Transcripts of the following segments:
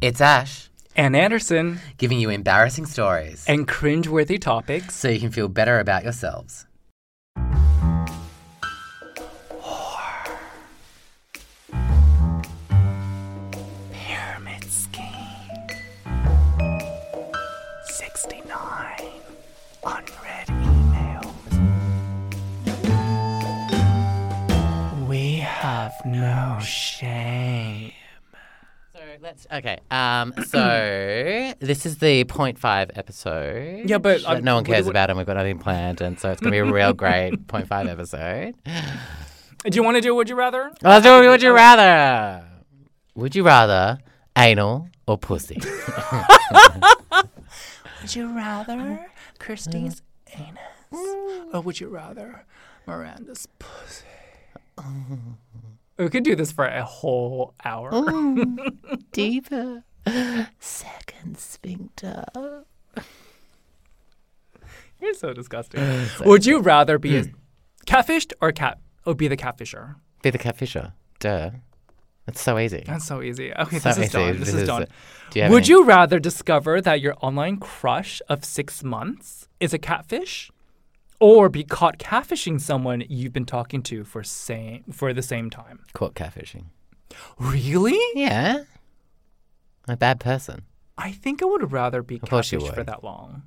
It's Ash, and Anderson, giving you embarrassing stories and cringeworthy topics. so you can feel better about yourselves. Let's okay. Um, so this is the point five episode. Yeah, but, that no one cares what- about, and we've got nothing planned, and so it's gonna be a real great point five episode. Do you want to do Would You Rather? Let's do. Would you rather? Would you rather anal or pussy? Would you rather Kirsty's anus? Or would you rather Miranda's pussy? We could do this for a whole hour. Deeper. Second sphincter. You're so disgusting. Would you rather be a hmm. catfished or cat or be the catfisher? Be the catfisher. Duh. It's so easy. That's so easy. Okay, So this is easy. done. This, is, done. Do you Would any- you rather discover that your online crush of six months is a catfish, or be caught catfishing someone you've been talking to for same for the same time? caught catfishing? Really? Yeah. I'm a bad person. I think I would rather be course you catfished for would. that long.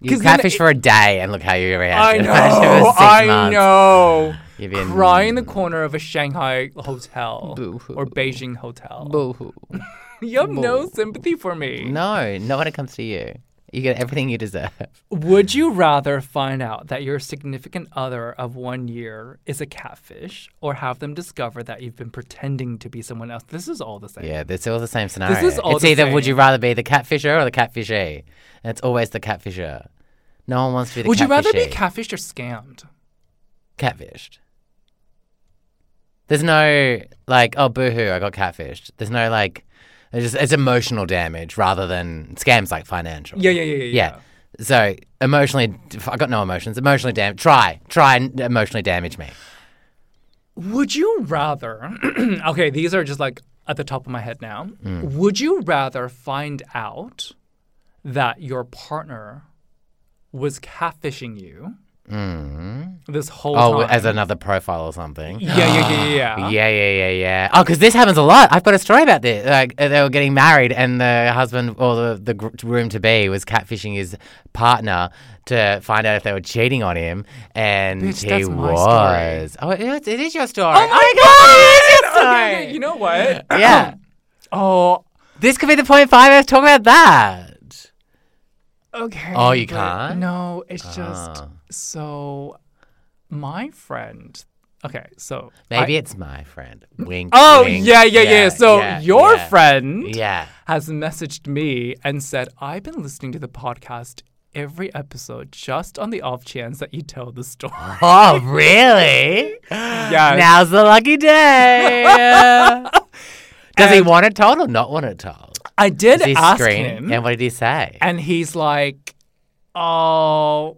You 'Cause then catfish it- for a day and look how you react. I know. I know. You've been Cry in the corner of a Shanghai hotel Boo-hoo. or Beijing hotel. Boo-hoo. You have no sympathy for me. No, not when it comes to you. You get everything you deserve. Would you rather find out that your significant other of one year is a catfish or have them discover that you've been pretending to be someone else? This is all the same. Yeah, it's all the same scenario. This is all it's the either would you rather be the catfisher or the catfishee? And it's always the catfisher. No one wants to be the Would you rather be catfished or scammed? catfished? There's no like, oh boohoo, I got catfished. There's no like, it's just it's emotional damage rather than scams like financial. Yeah, yeah, yeah, yeah. Yeah. So emotionally, I got no emotions. Emotionally damage. Try, try and emotionally damage me. Would you rather? okay, these are just like at the top of my head now. Mm. Would you rather find out that your partner was catfishing you this whole Oh, time? as another profile or something. yeah, yeah, yeah, yeah, yeah. Yeah, yeah, yeah, yeah. Oh, because this happens a lot. I've got a story about this. Like uh, they were getting married, and the husband or the the gr- groom to be was catfishing his partner to find out if they were cheating on him, and Bitch, he my was. Oh, it, is- it is your story. Oh my God, god! it is your Okay, story. okay, you know what? yeah, Oh, this could be the point five. Let's talk about that. Okay. Oh, you but can't? No, it's just Ah. so. My friend. Okay, so Maybe it's my friend. Wink. Oh wink. yeah, yeah, yeah. So yeah, your yeah. friend Yeah. has messaged me and said, "I've been listening to the podcast." Every episode, just on the off chance that you tell the story. Oh, really? Yeah. Now's the lucky day. Does he want it told or not want it told? I did he ask scream? him, And what did he say? and he's like, "Oh,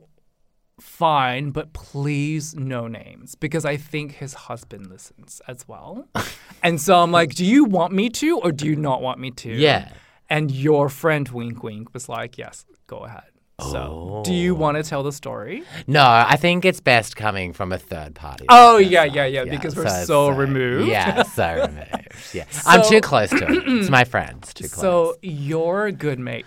fine, but please no names because I think his husband listens as well." and so I'm like, "Do you want me to, or do you not want me to?" Yeah. And your friend Wink Wink was like, "Yes, go ahead." So, do you want to tell the story? No, I think it's best coming from a third party. Oh, like yeah, yeah, yeah, because we're so- so removed. Yeah, so removed. Yeah. I'm too close to it. It's my friends. Too close. So your good mate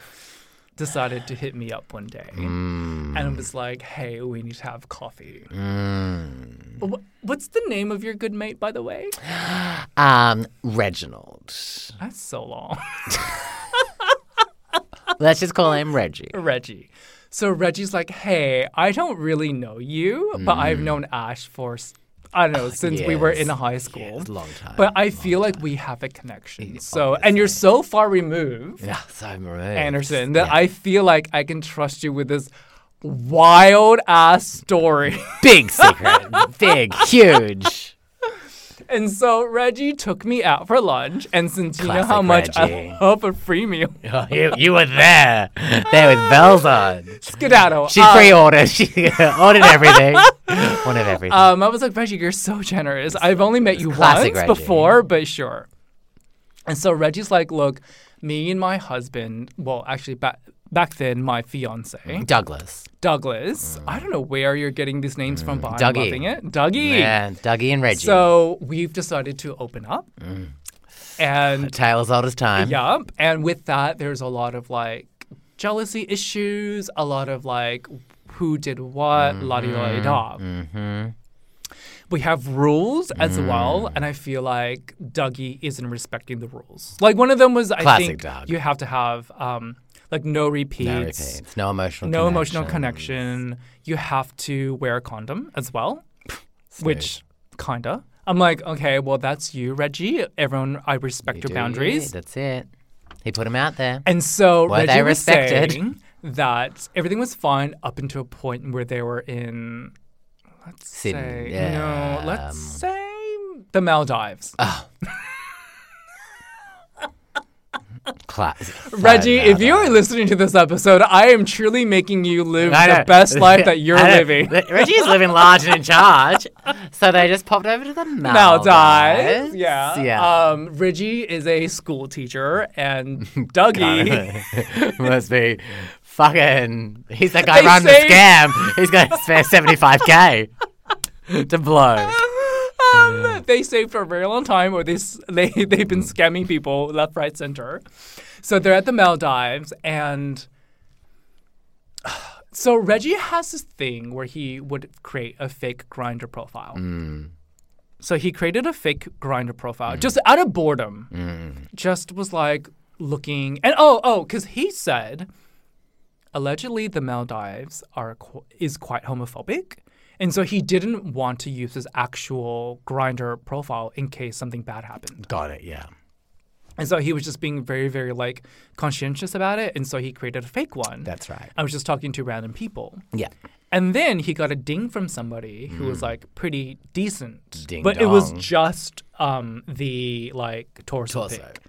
decided to hit me up one day Mm. and was like, "Hey, we need to have coffee." Mm. What's the name of your good mate, by the way? Um, Reginald. That's so long. Let's just call him Reggie. Reggie. So Reggie's like, "Hey, I don't really know you, but I've known Ash for I don't know since we were Mm. Yes. in high school." Yes, long time. But I feel like we have a connection. So, and you're so far removed, yeah, so removed. Anderson, that Yeah. I feel like I can trust you with this wild ass story. Big secret. Big, huge. And so Reggie took me out for lunch, and since you know how Classic much I love a free meal, Oh, you, you were there. There with bells on. skedaddle. She um, pre-ordered. She ordered everything. Wanted everything. Um, I was like, Reggie, you're so generous. I've only met you Classic once Reggie. before, but sure. And so Reggie's like, look, me and my husband, well, actually back back then my fiance, Douglas. Douglas. I don't know where you're getting these names from, but I'm Dougie. loving it. Dougie. Yeah, Dougie and Reggie. So we've decided to open up. And Tale as old as time. Yup. And with that, there's a lot of like jealousy issues, a lot of like who did what, la di la da. Mm-hmm. We have rules as Mm. well, and I feel like Dougie isn't respecting the rules. Like one of them was, I think Doug. you have to have um, like no repeats, No repeats. No emotional no emotional connection. You have to wear a condom as well, which kinda. I'm like, okay, well that's you, Reggie. Everyone, I respect You your do boundaries. That's it. He put him out there. And so Were Reggie they was respected? saying that everything was fine up until a point where they were in, let's Sydney, say, no, let's um, say the Maldives. Class. Reggie, if you are listening to this episode, I am truly making you live the best life that you're living. Re- Reggie's living large and in charge. So they just popped over to the Maldives. Maldives, yeah. Yeah. Um, Reggie is a school teacher, and Dougie. Must be fucking. He's the guy running the scam. He's got to spare 75k to blow. Um, they saved for a very long time, or they, they, they've been mm. scamming people left, right, center. So they're at the Maldives, and so Reggie has this thing where he would create a fake Grindr profile. Mm. So he created a fake Grindr profile mm. just out of boredom. Just was like looking, and oh oh, because he said allegedly the Maldives are is quite homophobic. And so he didn't want to use his actual Grindr profile in case something bad happened. Got it, yeah. And so he was just being very, very like conscientious about it. And so he created a fake one. That's right. I was just talking to random people. Yeah. And then he got a ding from somebody who was like pretty decent. Mm. Ding but it was just um, the like torso, Torso. pic.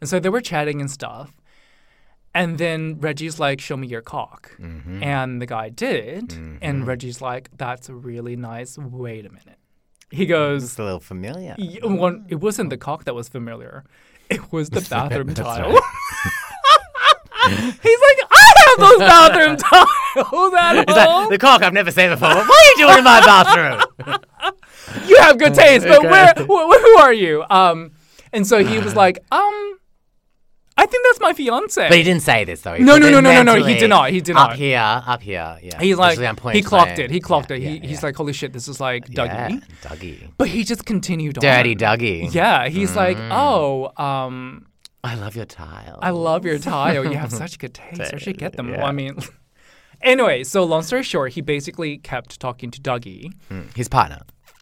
And so they were chatting and stuff. And then Reggie's like, "Show me your cock," Mm-hmm. and the guy did. And Reggie's like, "That's really nice. Wait a minute." He goes, It's a little familiar. One, "It wasn't the cock that was familiar. It was the bathroom tile." He's like, "I have those bathroom tiles at He's like, home. the cock I've never seen before. What are you doing in my bathroom? you have good taste, but Okay. where? Wh- who are you?" Um, and so he was like, "Um." I think that's my fiance. But he didn't say this though. He No, no, no, no, no, no, he mentally did not, he did Up not. here, up here. Yeah. He's like, Literally on point he clocked it. He clocked Yeah, it. He, yeah, he's yeah. like, holy shit, this is like Dougie. Yeah, Dougie. But he just continued on. Dirty Dougie. Yeah, he's like, Mm. oh, um, I love your tile. I love your tile. You have such good taste. Where'd get them? Well, I mean, anyway, so long story short, he basically kept talking to Dougie, Mm, His partner.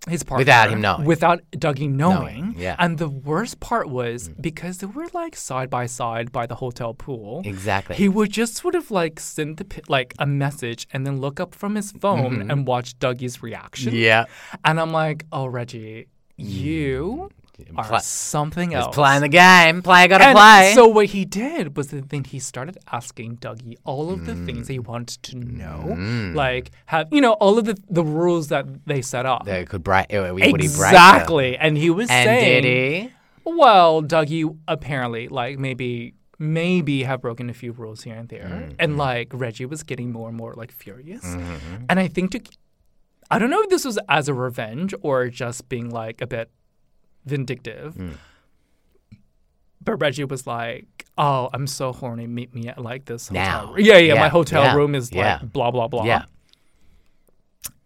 His partner, Without him knowing. without Dougie knowing. yeah. And the worst part was because they were like side by side by the hotel pool. Exactly. He would just sort of like send the like a message and then look up from his phone and watch Dougie's reaction. Mm-hmm. yeah. And I'm like, oh Reggie, you are Pla- something He's else. playing the game. Play gotta and play. so what he did was that then he started asking Dougie all of the things he wanted to know, Mm. like have you know all of the the rules that they set up. they could break. he break exactly, and he was And saying, did he? well, Dougie apparently like maybe maybe have broken a few rules here and there, Mm-hmm. and like Reggie was getting more and more like furious, and I think to, I don't know if this was as a revenge or just being like a bit vindictive. Mm. But Reggie was like, "Oh, I'm so horny. Meet me at like this hotel. Now. room." Yeah, yeah, Yeah, My hotel yeah, room is yeah. like blah blah blah. Yeah.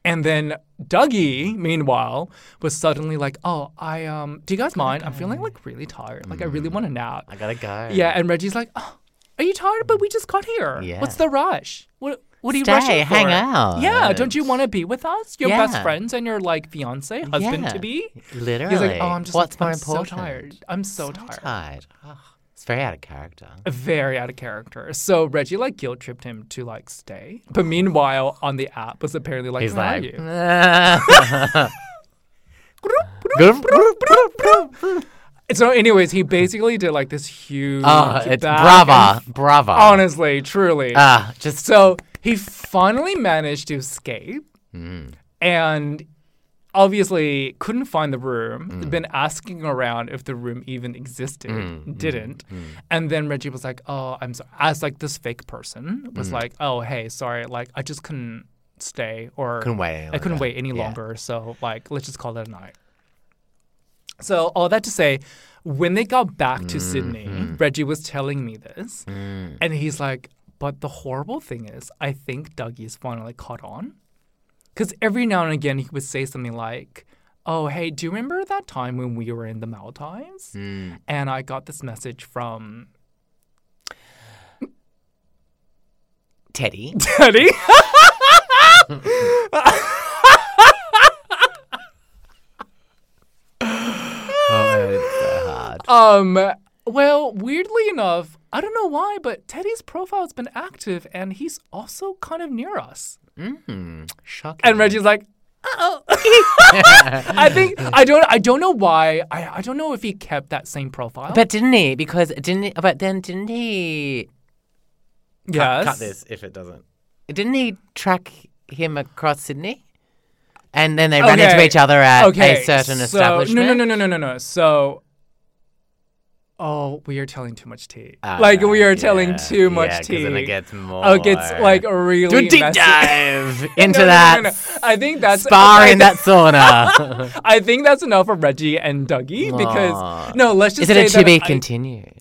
And then Dougie, meanwhile, was suddenly like, "Oh, I um, do you guys mind? I'm feeling like really tired. Like I really Mm. want a nap." I gotta go. Yeah, and Reggie's like, oh, "Are you tired? But we just got here. Yeah. What's the rush? What What are you Stay, rushing for? hang out. Yeah, don't you want to be with us? Your best friends and your like fiance, husband to be." Literally. He's like, "Oh, I'm just What's more I'm important? so tired. I'm so, tired." tired. Ugh, it's very out of character. Very out of character. So Reggie like guilt tripped him to like stay, but meanwhile on the app was apparently like, He's "Where are like, you?" So, anyways, he basically did like this huge. oh, it's back brava, brava. Honestly, truly. Ah, just so he finally managed to escape, Mm. and obviously couldn't find the room. Mm. Been asking around if the room even existed. Mm, Didn't. And then Reggie was like, "Oh, I'm sorry." As like this fake person was Mm. like, "Oh, hey, sorry. Like I just couldn't stay or Couldn't wait I couldn't longer. wait any Yeah. longer. So like, let's just call it a night." So all that to say, when they got back to Sydney, Mm-hmm. Reggie was telling me this, Mm. and he's like, "But the horrible thing is, I think Dougie's finally caught on." Because every now and again he would say something like, "Oh, hey, do you remember that time when we were in the Maldives Mm. and I got this message from Teddy. Teddy?" oh, it's so hard. um. Well, weirdly enough, I don't know why, but Teddy's profile's been active, and he's also kind of near us. Mm, shocking. And Reggie's like, uh oh. I think I don't. I don't know why. I, I don't know if he kept that same profile. But didn't he? Because didn't he? But then didn't he? Cut- yes. Cut this if it doesn't. Didn't he track him across Sydney? And then they ran into each other at a certain so, establishment. No, no, no, no, no, no, no. So, oh, we are telling too much tea. Ah, like we are yeah, telling too much yeah, tea. Then it gets more. Oh, it gets like really Do a deep messy. dive into No, that no, no. I think that's I, in that sauna. I think that's enough for Reggie and Dougie Aw. because no, let's just Is it a to be I- continued?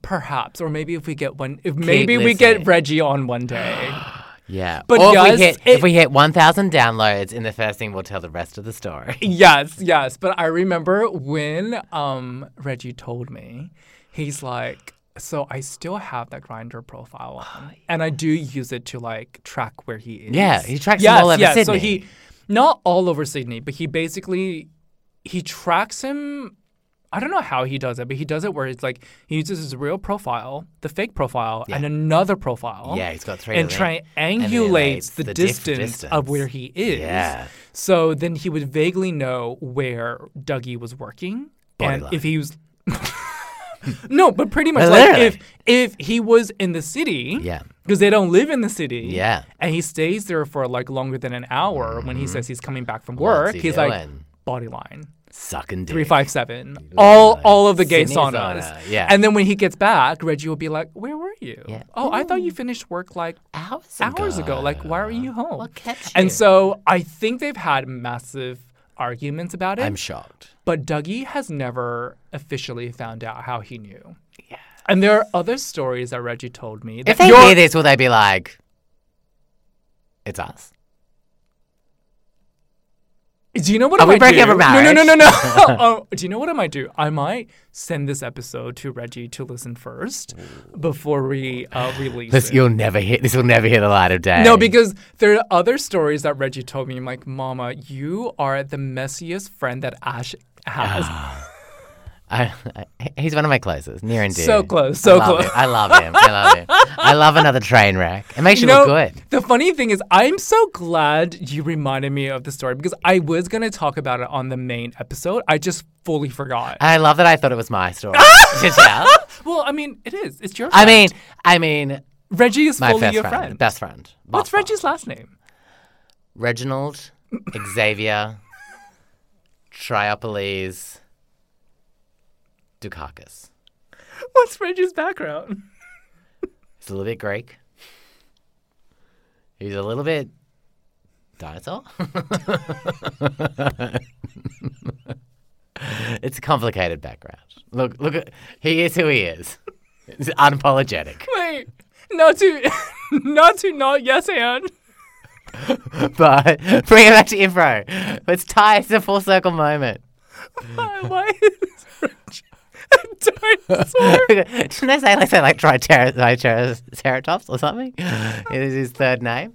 perhaps, or maybe if we get one, if maybe we get Reggie on one day. Yeah. But or yes, if we hit it- if we hit 1,000 downloads in the first thing, we'll tell the rest of the story. yes, yes. But I remember when um Reggie told me, he's like, so I still have that Grindr profile on, and I do use it to like track where he is. Yeah, he tracks him all over yes. So he, not all over Sydney, but he basically he tracks him. I don't know how he does it, but he does it where it's like he uses his real profile, the fake profile, and another profile. Yeah, he's got three And triangulates the, the distance, distance. of where he is. Yeah. So then he would vaguely know where Dougie was working, Body and line. if he was. no, but pretty much like if if he was in the city, Yeah. because they don't live in the city, Yeah. and he stays there for like longer than an hour. When he says he's coming back from Mm-hmm. Work, he he's like doing? Bodyline Sucking dick. three five seven, all all of the gay Sydney saunas. sauna, yeah. and then when he gets back, Reggie will be like, "Where were you? Yeah. Oh, I thought you finished work like Hours hours ago. Like, why are you home?" What kept you? And so I think they've had massive arguments about it. I'm shocked. but Dougie has never officially found out how he knew. Yeah. And there are other stories that Reggie told me. That If they hear this, will they be like, it's us? Do you know what Are I we might breaking do? up a No, no, no, no, no. oh, do you know what I might do? I might send this episode to Reggie to listen first before we uh, release This it. you'll never hit. This will never hear the light of day. No, because there are other stories that Reggie told me. I'm like, Mama, you are the messiest friend that Ash has. I, I, he's one of my closest, near and dear. So close, so I close. him. I love him. I love him. I love another train wreck. It makes you No, look good. The funny thing is, I'm so glad you reminded me of the story because I was going to talk about it on the main episode. I just fully forgot. I love that. I thought it was my story well, I mean, it is. It's your I mean, I mean, Reggie is my fully best your friend, friend. best friend. What's. Reggie's last name? Reginald, Xavier, Triopolis, Dukakis. What's Reggie's background? He's a little bit Greek. He's a little bit dinosaur. it's a complicated background. Look, look at he is who he is. He's unapologetic. Wait, not to, not to, not yes and. But bring it back to info. Let's tie it's a full circle moment. Why, why is Reggie? Didn't I say like say like triceratops or something? It is his third name.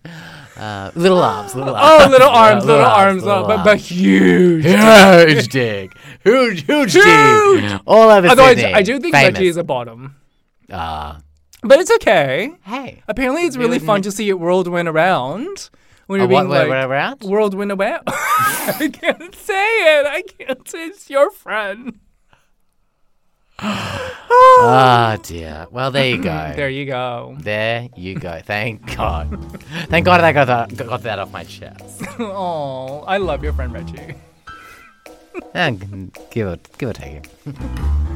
Uh, little arms, little arms. Oh, little arms, little arms, little but, but huge. huge dick, huge, huge dick, Huge. all over Although I, Sydney. I do think Famous. Reggie is a bottom. Ah, But it's okay. hey, Apparently, it's really fun to see it whirlwind around when Oh, you're being what, like around? whirlwind around. I can't say it. I can't say it's your friend. Oh dear. Well, there you go. There you go. There you go. Thank God. Thank God I got that, got that off my chest. oh, I love your friend Reggie. And give it, give or take it.